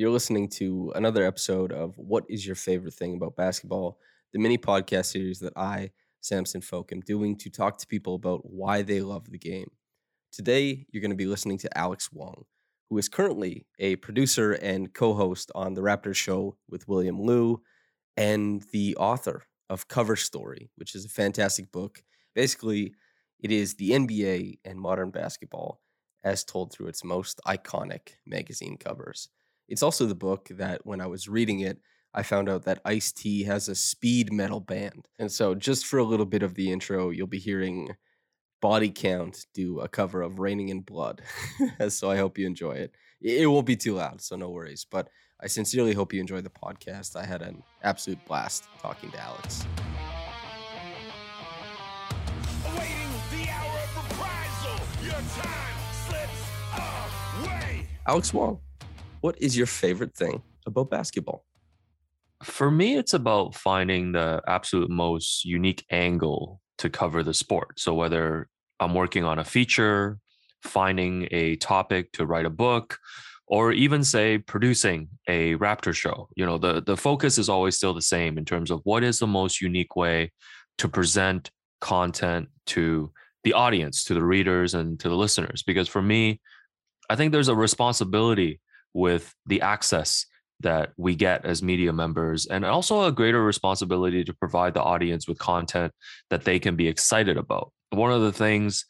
you're listening to another episode of What is Your Favorite Thing About Basketball, the mini podcast series that I, Samson Folk, am doing to talk to people about why they love the game. Today, you're going to be listening to Alex Wong, who is currently a producer and co host on The Raptors Show with William Lou and the author of Cover Story, which is a fantastic book. Basically, it is the NBA and modern basketball as told through its most iconic magazine covers. It's also the book that when I was reading it, I found out that Ice T has a speed metal band. And so, just for a little bit of the intro, you'll be hearing Body Count do a cover of Raining in Blood. so, I hope you enjoy it. It won't be too loud, so no worries. But I sincerely hope you enjoy the podcast. I had an absolute blast talking to Alex. Alex Wong, what is your favorite thing about basketball? For me, it's about finding the absolute most unique angle to cover the sport. So whether I'm working on a feature, finding a topic to write a book, or even say producing a Raptor show, you know, the the focus is always still the same in terms of what is the most unique way to present content to the audience, to the readers and to the listeners. Because for me, I think there's a responsibility with the access that we get as media members and also a greater responsibility to provide the audience with content that they can be excited about. One of the things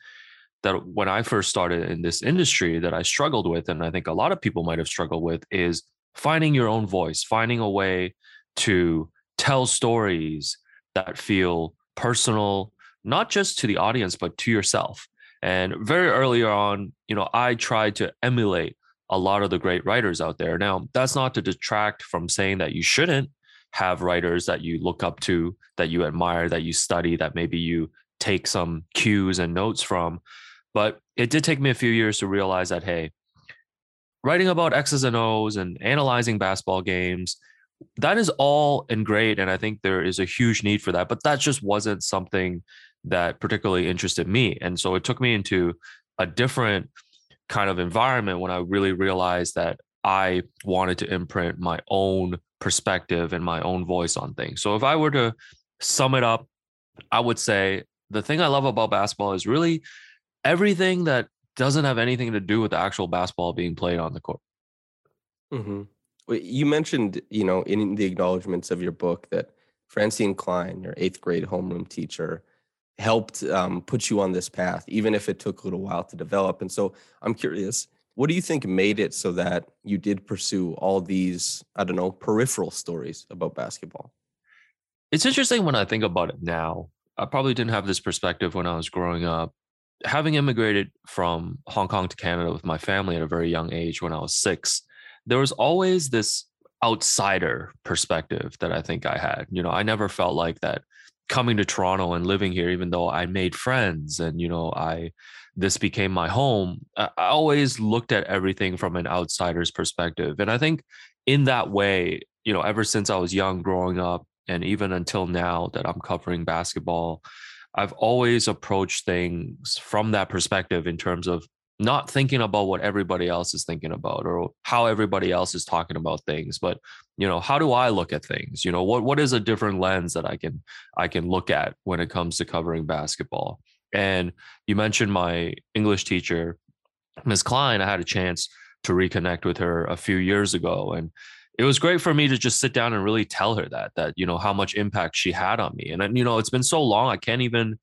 that when I first started in this industry that I struggled with, and I think a lot of people might have struggled with, is finding your own voice, finding a way to tell stories that feel personal, not just to the audience, but to yourself. And very early on, you know, I tried to emulate a lot of the great writers out there. Now, that's not to detract from saying that you shouldn't have writers that you look up to, that you admire, that you study, that maybe you take some cues and notes from. But it did take me a few years to realize that, hey, writing about X's and O's and analyzing basketball games, that is all and great. And I think there is a huge need for that. But that just wasn't something that particularly interested me. And so it took me into a different kind of environment when I really realized that I wanted to imprint my own perspective and my own voice on things. So if I were to sum it up, I would say the thing I love about basketball is really everything that doesn't have anything to do with the actual basketball being played on the court. Mm-hmm. You mentioned, you know, in the acknowledgments of your book that Francine Klein, your eighth grade homeroom teacher, helped um, put you on this path, even if it took a little while to develop. And so I'm curious, what do you think made it so that you did pursue all these, I don't know, peripheral stories about basketball? It's interesting when I think about it now. I probably didn't have this perspective when I was growing up. Having immigrated from Hong Kong to Canada with my family at a very young age when I was six, there was always this outsider perspective that I think I had. You know, I never felt like that coming to Toronto and living here, even though I made friends and, you know, I, this became my home, I always looked at everything from an outsider's perspective. And I think in that way, you know, ever since I was young growing up, and even until now that I'm covering basketball, I've always approached things from that perspective in terms of not thinking about what everybody else is thinking about or how everybody else is talking about things but you know how do i look at things? You know what what is a different lens that i can i can look at when it comes to covering basketball? And you mentioned my english teacher ms klein i had a chance to reconnect with her a few years ago and it was great for me to just sit down and really tell her that that you know how much impact she had on me. And you know it's been so long i can't even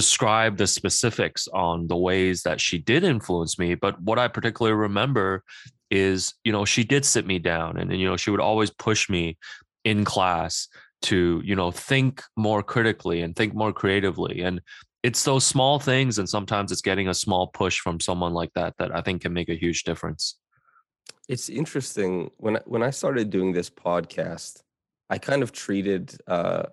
describe the specifics on the ways that she did influence me but what i particularly remember is you know she did sit me down and, and you know she would always push me in class to you know think more critically and think more creatively. And it's those small things and sometimes it's getting a small push from someone like that that i think can make a huge difference. It's interesting. When when I started doing this podcast, I kind of treated uh,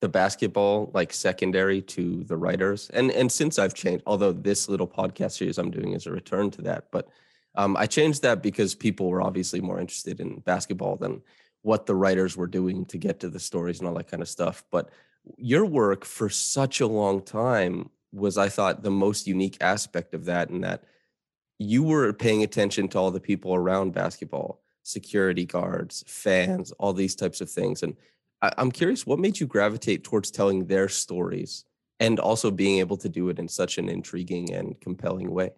the basketball like secondary to the writers, and and since I've changed, although this little podcast series I'm doing is a return to that, but um, I changed that because people were obviously more interested in basketball than what the writers were doing to get to the stories and all that kind of stuff. But your work for such a long time was, I thought, the most unique aspect of that, in that you were paying attention to all the people around basketball, security guards, fans, all these types of things. And I, I'm curious, what made you gravitate towards telling their stories and also being able to do it in such an intriguing and compelling way?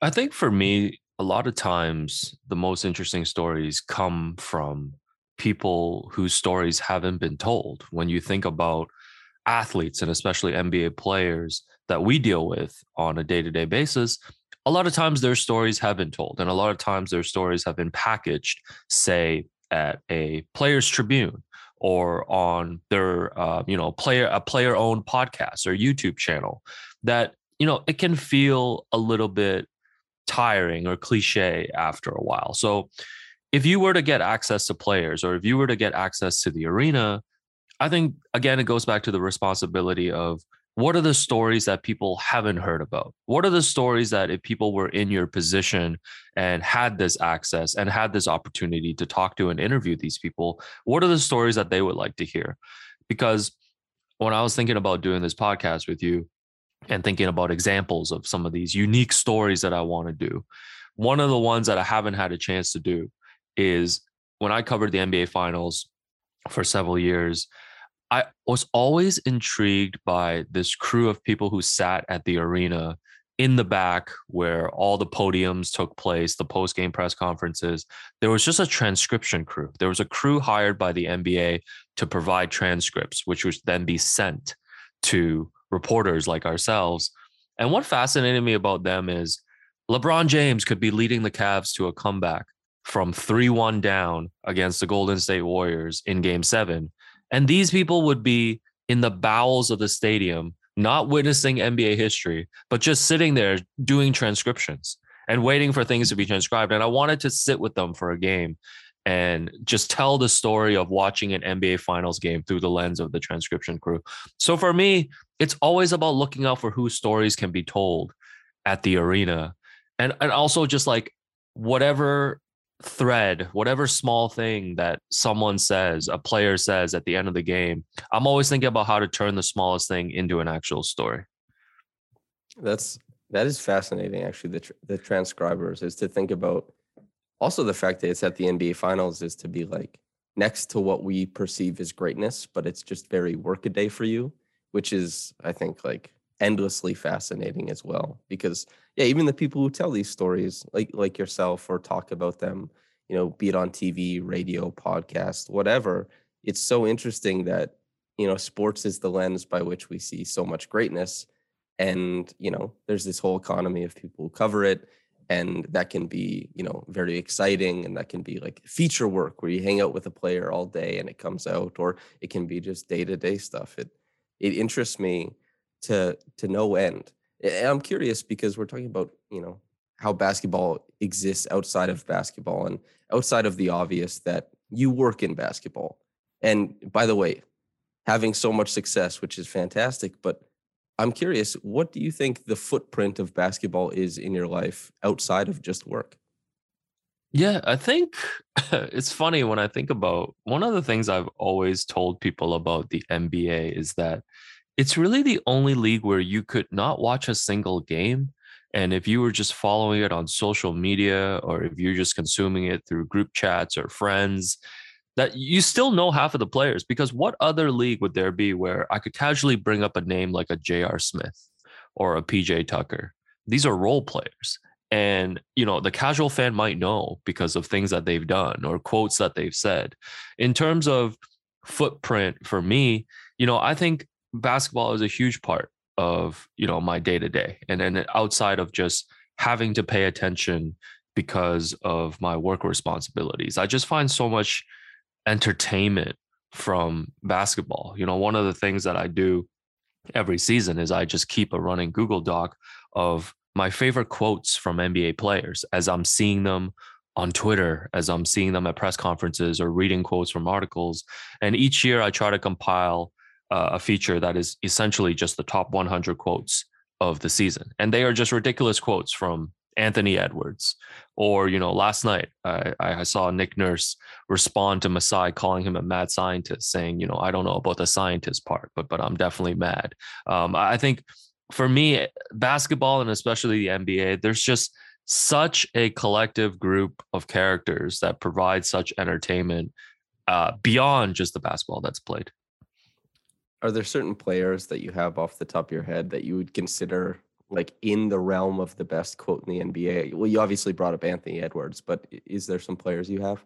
I think for me, a lot of times the most interesting stories come from people whose stories haven't been told. When you think about athletes and especially NBA players that we deal with on a day to day basis, a lot of times their stories have been told. And a lot of times their stories have been packaged, say, at a player's tribune or on their uh, you know player a player owned podcast or youtube channel that you know it can feel a little bit tiring or cliche after a while. So if you were to get access to players or if you were to get access to the arena, I think again it goes back to the responsibility of what are the stories that people haven't heard about? What are the stories that if people were in your position and had this access and had this opportunity to talk to and interview these people, what are the stories that they would like to hear? Because when I was thinking about doing this podcast with you and thinking about examples of some of these unique stories that I want to do, one of the ones that I haven't had a chance to do is when I covered the NBA finals for several years, I was always intrigued by this crew of people who sat at the arena in the back where all the podiums took place, the post game press conferences. There was just a transcription crew. There was a crew hired by the NBA to provide transcripts, which would then be sent to reporters like ourselves. And what fascinated me about them is LeBron James could be leading the Cavs to a comeback from 3 1 down against the Golden State Warriors in game seven. And these people would be in the bowels of the stadium, not witnessing NBA history, but just sitting there doing transcriptions and waiting for things to be transcribed. And I wanted to sit with them for a game and just tell the story of watching an NBA finals game through the lens of the transcription crew. So for me, it's always about looking out for whose stories can be told at the arena. And and also just like whatever thread, whatever small thing that someone says, a player says at the end of the game, I'm always thinking about how to turn the smallest thing into an actual story. That's that is fascinating. Actually, the the transcribers is to think about. Also, the fact that it's at the NBA Finals is to be like next to what we perceive as greatness, but it's just very workaday for you, which is, I think, like endlessly fascinating as well because yeah even the people who tell these stories like like yourself or talk about them you know be it on tv radio podcast whatever it's so interesting that you know sports is the lens by which we see so much greatness and you know there's this whole economy of people who cover it and that can be you know very exciting and that can be like feature work where you hang out with a player all day and it comes out or it can be just day-to-day stuff. It it interests me to to no end. And I'm curious because we're talking about you know how basketball exists outside of basketball and outside of the obvious that you work in basketball. And by the way, having so much success, which is fantastic, but I'm curious, what do you think the footprint of basketball is in your life outside of just work? Yeah, I think it's funny when I think about one of the things I've always told people about the NBA is that it's really the only league where you could not watch a single game. And if you were just following it on social media or if you're just consuming it through group chats or friends, that you still know half of the players because what other league would there be where I could casually bring up a name like a J.R. Smith or a PJ Tucker? These are role players. And, you know, the casual fan might know because of things that they've done or quotes that they've said. In terms of footprint for me, you know, I think basketball is a huge part of you know my day to day and then uh, outside of just having to pay attention because of my work responsibilities i just find so much entertainment from basketball you know one of the things that i do every season is i just keep a running google doc of my favorite quotes from nba players as i'm seeing them on Twitter as I'm seeing them at press conferences or reading quotes from articles. And each year I try to compile uh, a feature that is essentially just the top 100 quotes of the season. And they are just ridiculous quotes from Anthony Edwards. Or, you know, last night I, I saw Nick Nurse respond to Masai calling him a mad scientist, saying, you know, I don't know about the scientist part, but but I'm definitely mad. Um, I think for me, basketball and especially the NBA, there's just such a collective group of characters that provide such entertainment uh, beyond just the basketball that's played. Are there certain players that you have off the top of your head that you would consider like in the realm of the best quote in the NBA? Well, you obviously brought up Anthony Edwards, but is there some players you have?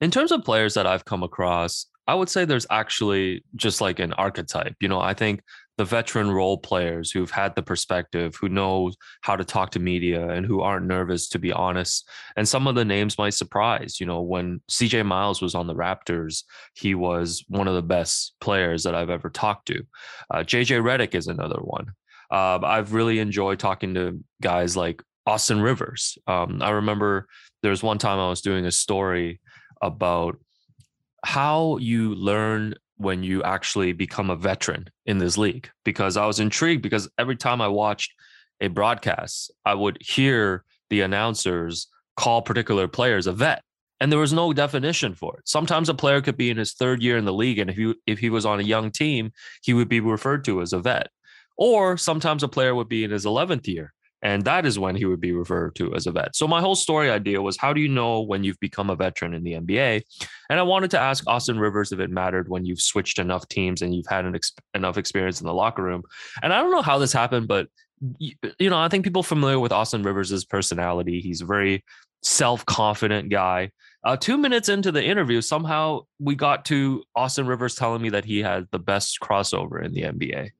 In terms of players that I've come across, I would say there's actually just like an archetype. You know, I think the veteran role players who've had the perspective, who know how to talk to media and who aren't nervous to be honest. And some of the names might surprise. You know, when CJ Miles was on the Raptors, he was one of the best players that I've ever talked to. Uh, JJ Redick is another one. Uh, I've really enjoyed talking to guys like Austin Rivers. Um, I remember there was one time I was doing a story about how you learn when you actually become a veteran in this league because I was intrigued because every time I watched a broadcast, I would hear the announcers call particular players a vet. And there was no definition for it. Sometimes a player could be in his third year in the league, and if he if he was on a young team, he would be referred to as a vet. Or sometimes a player would be in his 11th year, and that is when he would be referred to as a vet. So my whole story idea was how do you know when you've become a veteran in the NBA? And I wanted to ask Austin Rivers if it mattered when you've switched enough teams and you've had ex- enough experience in the locker room. And I don't know how this happened, but you know, I think people familiar with Austin Rivers' personality. He's a very self-confident guy. Uh, two minutes into the interview, somehow we got to Austin Rivers telling me that he had the best crossover in the NBA.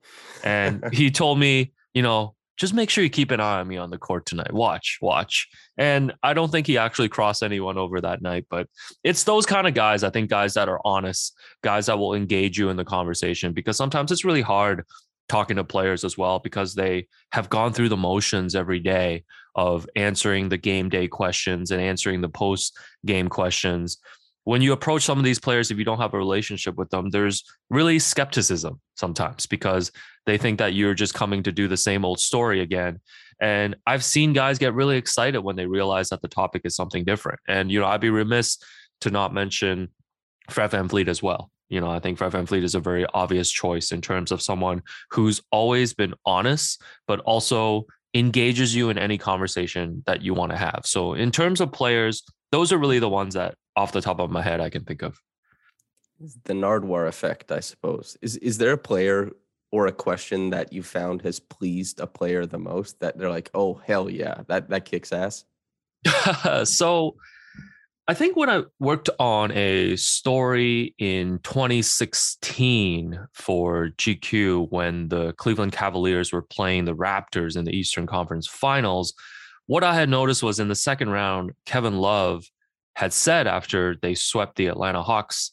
And he told me, you know, just make sure you keep an eye on me on the court tonight. Watch, watch. And I don't think he actually crossed anyone over that night, but it's those kind of guys. I think guys that are honest, guys that will engage you in the conversation because sometimes it's really hard talking to players as well because they have gone through the motions every day of answering the game day questions and answering the post game questions. When you approach some of these players, if you don't have a relationship with them, there's really skepticism sometimes because they think that you're just coming to do the same old story again. And I've seen guys get really excited when they realize that the topic is something different. And, you know, I'd be remiss to not mention Fred VanVleet as well. You know, I think Fred VanVleet is a very obvious choice in terms of someone who's always been honest, but also engages you in any conversation that you want to have. So, in terms of players, those are really the ones that, off the top of my head, I can think of. The Nardwuar effect, I suppose. Is is there a player or a question that you found has pleased a player the most that they're like, oh hell yeah, that that kicks ass? so I think when I worked on a story in 2016 for GQ when the Cleveland Cavaliers were playing the Raptors in the Eastern Conference Finals, what I had noticed was in the second round, Kevin Love had said after they swept the Atlanta Hawks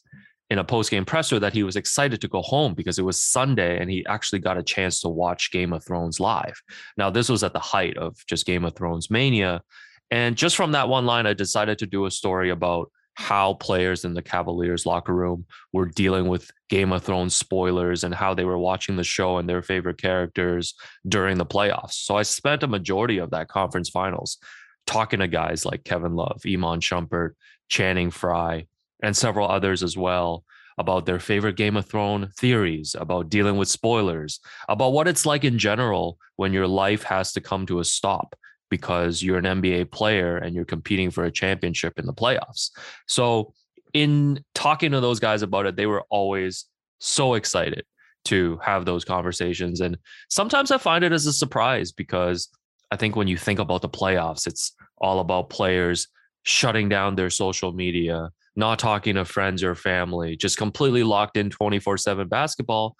in a post-game presser that he was excited to go home because it was Sunday and he actually got a chance to watch Game of Thrones live. Now, this was at the height of just Game of Thrones mania. And just from that one line, I decided to do a story about how players in the Cavaliers locker room were dealing with Game of Thrones spoilers and how they were watching the show and their favorite characters during the playoffs. So I spent a majority of that conference finals talking to guys like Kevin Love, Iman Shumpert, Channing Frye, and several others as well about their favorite Game of Thrones theories, about dealing with spoilers, about what it's like in general when your life has to come to a stop because you're an NBA player and you're competing for a championship in the playoffs. So, in talking to those guys about it, they were always so excited to have those conversations. And sometimes I find it as a surprise because I think when you think about the playoffs, it's all about players shutting down their social media, not talking to friends or family, just completely locked in 24 7 basketball.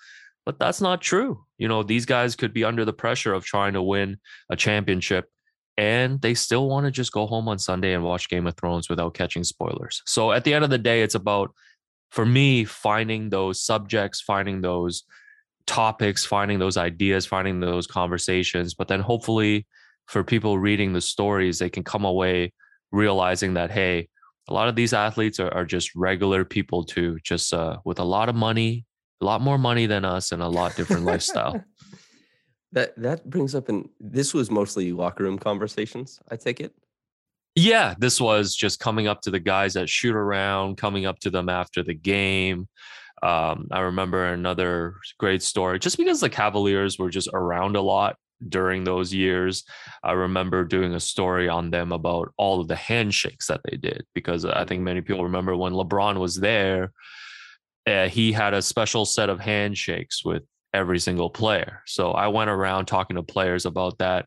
But that's not true. You know, these guys could be under the pressure of trying to win a championship and they still want to just go home on Sunday and watch Game of Thrones without catching spoilers. So at the end of the day, it's about, for me, finding those subjects, finding those topics, finding those ideas, finding those conversations. But then hopefully, for people reading the stories, they can come away realizing that hey, a lot of these athletes are, are just regular people too, just uh, with a lot of money, a lot more money than us, and a lot different lifestyle. That that brings up, and this was mostly locker room conversations. I take it. Yeah, this was just coming up to the guys that shoot around, coming up to them after the game. Um, I remember another great story, just because the Cavaliers were just around a lot during those years. I remember doing a story on them about all of the handshakes that they did, because I think many people remember when LeBron was there, uh, he had a special set of handshakes with every single player. So I went around talking to players about that.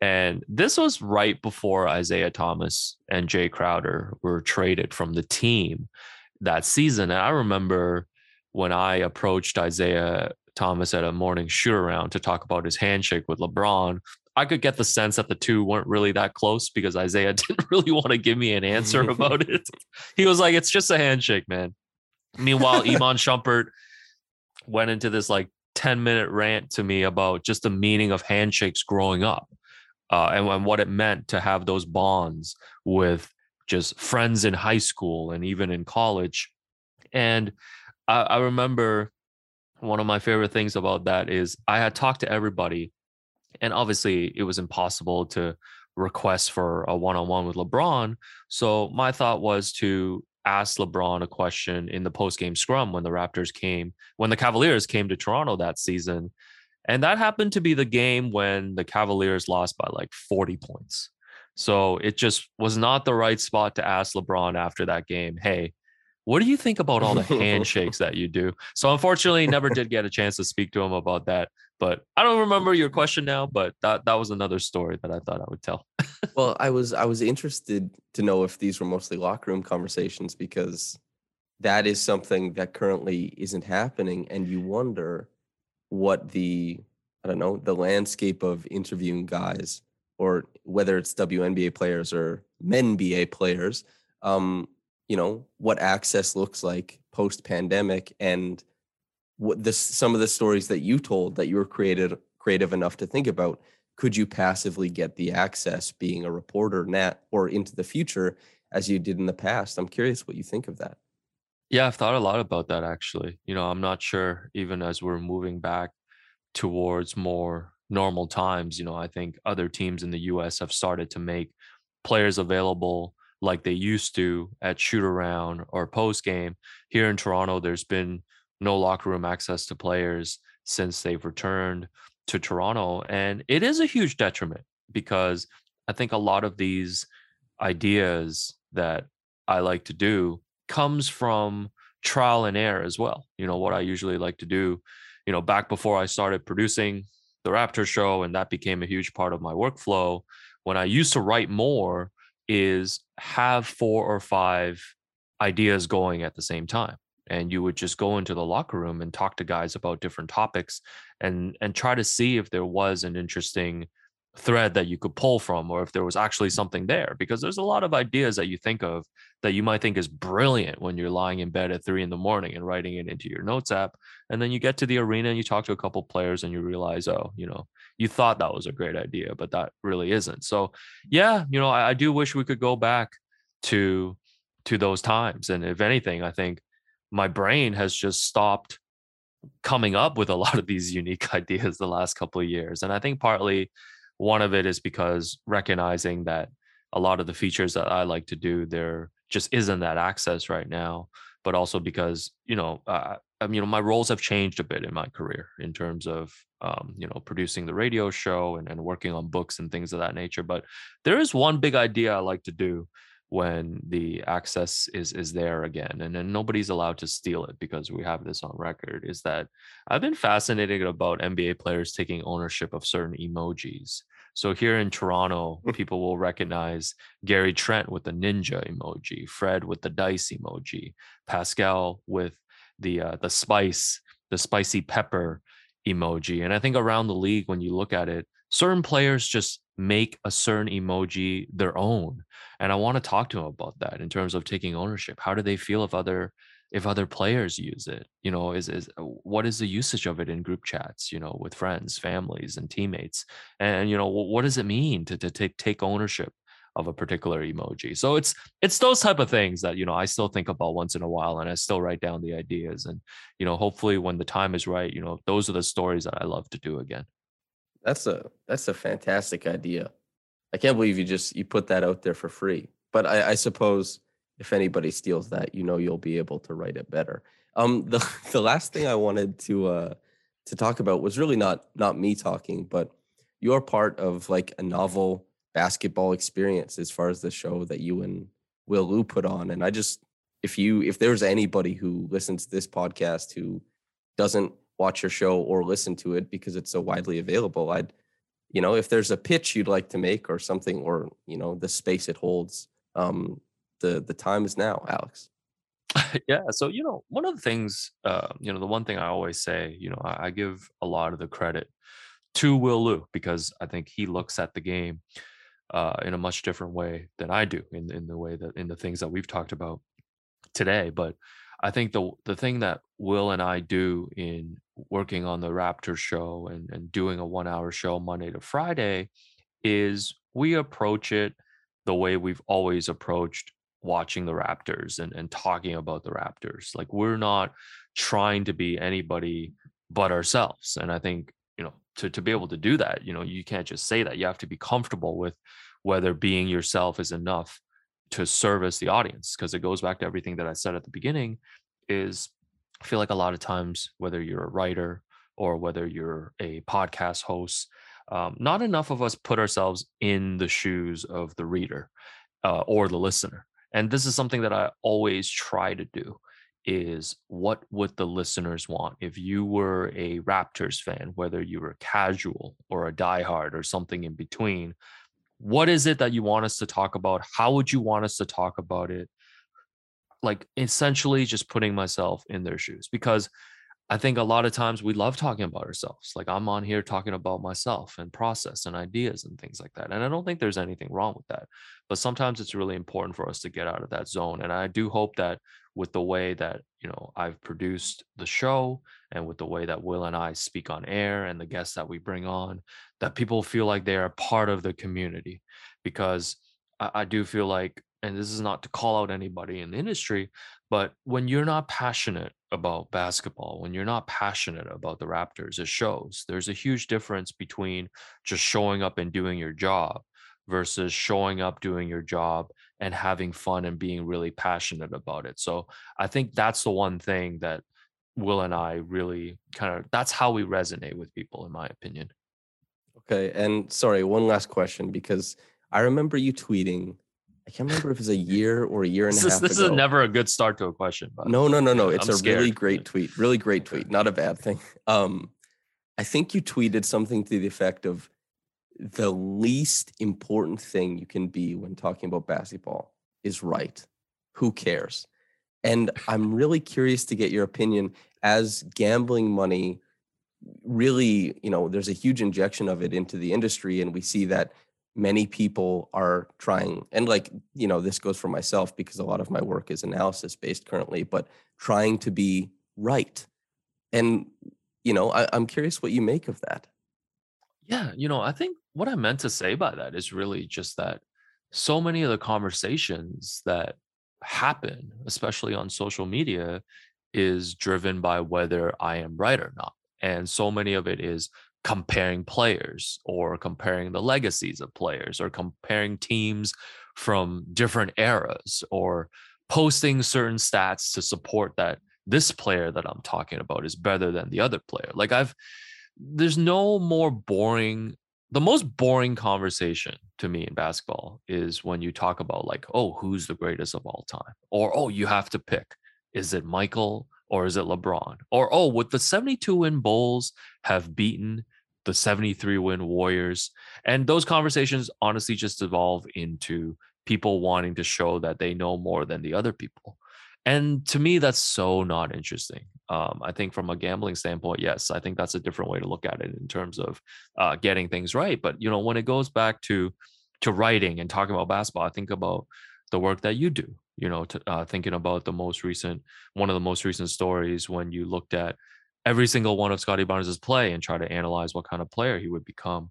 And this was right before Isaiah Thomas and Jay Crowder were traded from the team that season. And I remember when I approached Isaiah Thomas at a morning shoot around to talk about his handshake with LeBron, I could get the sense that the two weren't really that close because Isaiah didn't really want to give me an answer about it. He was like, it's just a handshake, man. Meanwhile, Iman Shumpert went into this like 10 minute rant to me about just the meaning of handshakes growing up uh, and, and what it meant to have those bonds with just friends in high school and even in college. And I, I remember one of my favorite things about that is I had talked to everybody, and obviously it was impossible to request for a one on one with LeBron. So my thought was to asked LeBron a question in the post game scrum when the Raptors came, when the Cavaliers came to Toronto that season. And that happened to be the game when the Cavaliers lost by like 40 points. So it just was not the right spot to ask LeBron after that game, hey, what do you think about all the handshakes that you do? So unfortunately, never did get a chance to speak to him about that. But I don't remember your question now, but that that was another story that I thought I would tell. well, I was I was interested to know if these were mostly locker room conversations because that is something that currently isn't happening, and you wonder what the I don't know the landscape of interviewing guys, or whether it's WNBA players or men BA players, um, you know what access looks like post pandemic and what this some of the stories that you told that you were created creative enough to think about could you passively get the access being a reporter net or into the future as you did in the past? I'm curious what you think of that. Yeah i've thought a lot about that actually. You know i'm not sure even as we're moving back towards more normal times you know i think other teams in the us have started to make players available like they used to at shoot around or post game. Here in toronto there's been no locker room access to players since they've returned to Toronto. And it is a huge detriment because I think a lot of these ideas that I like to do comes from trial and error as well. You know, what I usually like to do, you know, back before I started producing the Raptor show and that became a huge part of my workflow, when I used to write more is have four or five ideas going at the same time and you would just go into the locker room and talk to guys about different topics and and try to see if there was an interesting thread that you could pull from or if there was actually something there because there's a lot of ideas that you think of that you might think is brilliant when you're lying in bed at three in the morning and writing it into your notes app and then you get to the arena and you talk to a couple players and you realize oh you know you thought that was a great idea but that really isn't. So yeah you know I, I do wish we could go back to to those times and if anything i think my brain has just stopped coming up with a lot of these unique ideas the last couple of years and i think partly one of it is because recognizing that a lot of the features that i like to do there just isn't that access right now but also because you know uh, I mean, you know my roles have changed a bit in my career in terms of um, you know producing the radio show and, and working on books and things of that nature but there is one big idea i like to do when the access is is there again and then nobody's allowed to steal it because we have this on record is that i've been fascinated about nba players taking ownership of certain emojis so here in toronto hmm. people will recognize gary trent with the ninja emoji fred with the dice emoji pascal with the uh, the spice the spicy pepper emoji and i think around the league when you look at it certain players just make a certain emoji their own and i want to talk to them about that in terms of taking ownership how do they feel if other if other players use it you know is is what is the usage of it in group chats you know with friends families and teammates and you know what does it mean to, to take take ownership of a particular emoji. So it's it's those type of things that you know I still think about once in a while, and I still write down the ideas. And you know, hopefully, when the time is right, you know, those are the stories that I love to do again. That's a that's a fantastic idea. I can't believe you just you put that out there for free. But I, I suppose if anybody steals that, you know you'll be able to write it better. Um, the the last thing I wanted to uh, to talk about was really not not me talking, but you're part of like a novel basketball experience as far as the show that you and Will Lou put on. And I just if you if there's anybody who listens to this podcast who doesn't watch your show or listen to it because it's so widely available, I'd you know if there's a pitch you'd like to make or something or you know the space it holds um the the time is now alex. Yeah so you know one of the things uh, you know the one thing i always say you know I, I, give a lot of the credit to will lou because i think he looks at the game uh, in a much different way than i do in, in the way that in the things that we've talked about today but i think the the thing that will and i do in working on the raptor show and, and doing a one hour show monday to friday is we approach it the way we've always approached watching the Raptors and, and talking about the Raptors. Like we're not trying to be anybody but ourselves. And I think, you know, to, to be able to do that, you know, you can't just say that. You have to be comfortable with whether being yourself is enough to service the audience. Because it goes back to everything that I said at the beginning is I feel like a lot of times, whether you're a writer or whether you're a podcast host, um, not enough of us put ourselves in the shoes of the reader uh, or the listener. And this is something that i always try to do is what would the listeners want? If you were a raptors fan whether you were casual or a diehard or something in between what is it that you want us to talk about? How would you want us to talk about it like essentially just putting myself in their shoes because I think a lot of times we love talking about ourselves. Like I'm on here talking about myself and process and ideas and things like that. And I don't think there's anything wrong with that. But sometimes it's really important for us to get out of that zone. And I do hope that with the way that, you know, I've produced the show and with the way that Will and I speak on air and the guests that we bring on, that people feel like they are part of the community. Because I, do feel like, and this is not to call out anybody in the industry, but when you're not passionate about basketball, when you're not passionate about the Raptors, it shows. There's a huge difference between just showing up and doing your job versus showing up, doing your job, and having fun and being really passionate about it. So I think that's the one thing that Will and I really kind of that's how we resonate with people, in my opinion. Okay. And sorry, one last question because I remember you tweeting I can't remember if it's a year or a year and a half. Is, this ago. is never a good start to a question. But no, no, no, no. It's I'm a scared. really great tweet. Really great tweet. Not a bad thing. Um, I think you tweeted something to the effect of the least important thing you can be when talking about basketball is right. Who cares? And I'm really curious to get your opinion as gambling money really, you know, there's a huge injection of it into the industry. And we see that many people are trying and like you know this goes for myself because a lot of my work is analysis based currently but trying to be right. And you know I, i'm curious what you make of that. Yeah you know i think what i meant to say by that is really just that so many of the conversations that happen especially on social media is driven by whether i am right or not. And so many of it is comparing players or comparing the legacies of players or comparing teams from different eras or posting certain stats to support that this player that I'm talking about is better than the other player. Like I've there's no more boring the most boring conversation to me in basketball is when you talk about like oh who's the greatest of all time? or oh you have to pick. Is it Michael or is it LeBron? or oh would the 72 win Bulls have beaten the 73 win Warriors. And those conversations honestly just evolve into people wanting to show that they know more than the other people. And to me, that's so not interesting. Um, I think from a gambling standpoint, yes, I think that's a different way to look at it in terms of uh, getting things right. But you know, when it goes back to to writing and talking about basketball, I think about the work that you do. You know, to, uh, thinking about the most recent one of the most recent stories when you looked at every single one of Scottie Barnes's play and try to analyze what kind of player he would become.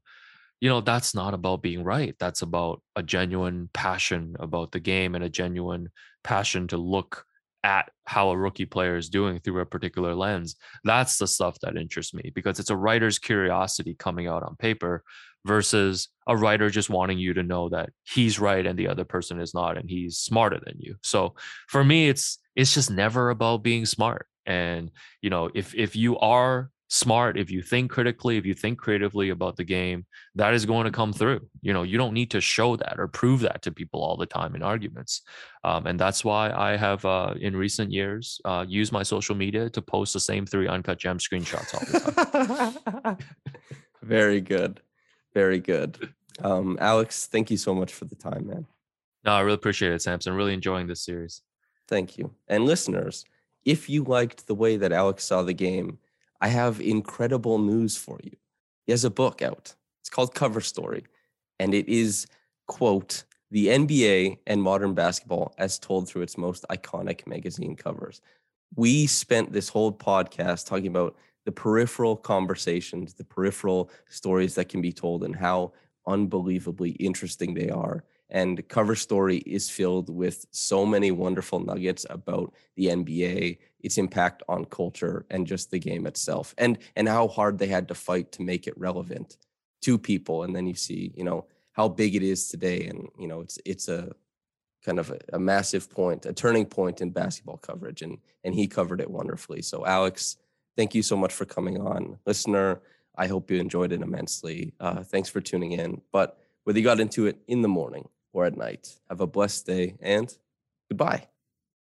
you know, that's not about being right. That's about a genuine passion about the game and a genuine passion to look at how a rookie player is doing through a particular lens. That's the stuff that interests me because it's a writer's curiosity coming out on paper versus a writer just wanting you to know that he's right and the other person is not and he's smarter than you. So for me it's it's just never about being smart. And you know, if if you are smart, if you think critically, if you think creatively about the game, that is going to come through. You know, you don't need to show that or prove that to people all the time in arguments. Um, and that's why I have, uh, in recent years, uh, used my social media to post the same three uncut gem screenshots all the time. Very good. Very good. Um, Alex, thank you so much for the time, man. No, I really appreciate it, Samson. Really enjoying this series. Thank you. And listeners, if you liked the way that Alex saw the game, I have incredible news for you. He has a book out. It's called Cover Story, and it is, quote, the NBA and modern basketball as told through its most iconic magazine covers. We spent this whole podcast talking about the peripheral conversations, the peripheral stories that can be told, and how unbelievably interesting they are. And Cover Story is filled with so many wonderful nuggets about the NBA, its impact on culture, and just the game itself, and and how hard they had to fight to make it relevant to people. And then you see, you know, how big it is today, and you know, it's it's a kind of a, a massive point, a turning point in basketball coverage, and and he covered it wonderfully. So, Alex, thank you so much for coming on, listener. I hope you enjoyed it immensely. Uh, thanks for tuning in. But whether you got into it in the morning or at night, have a blessed day and goodbye.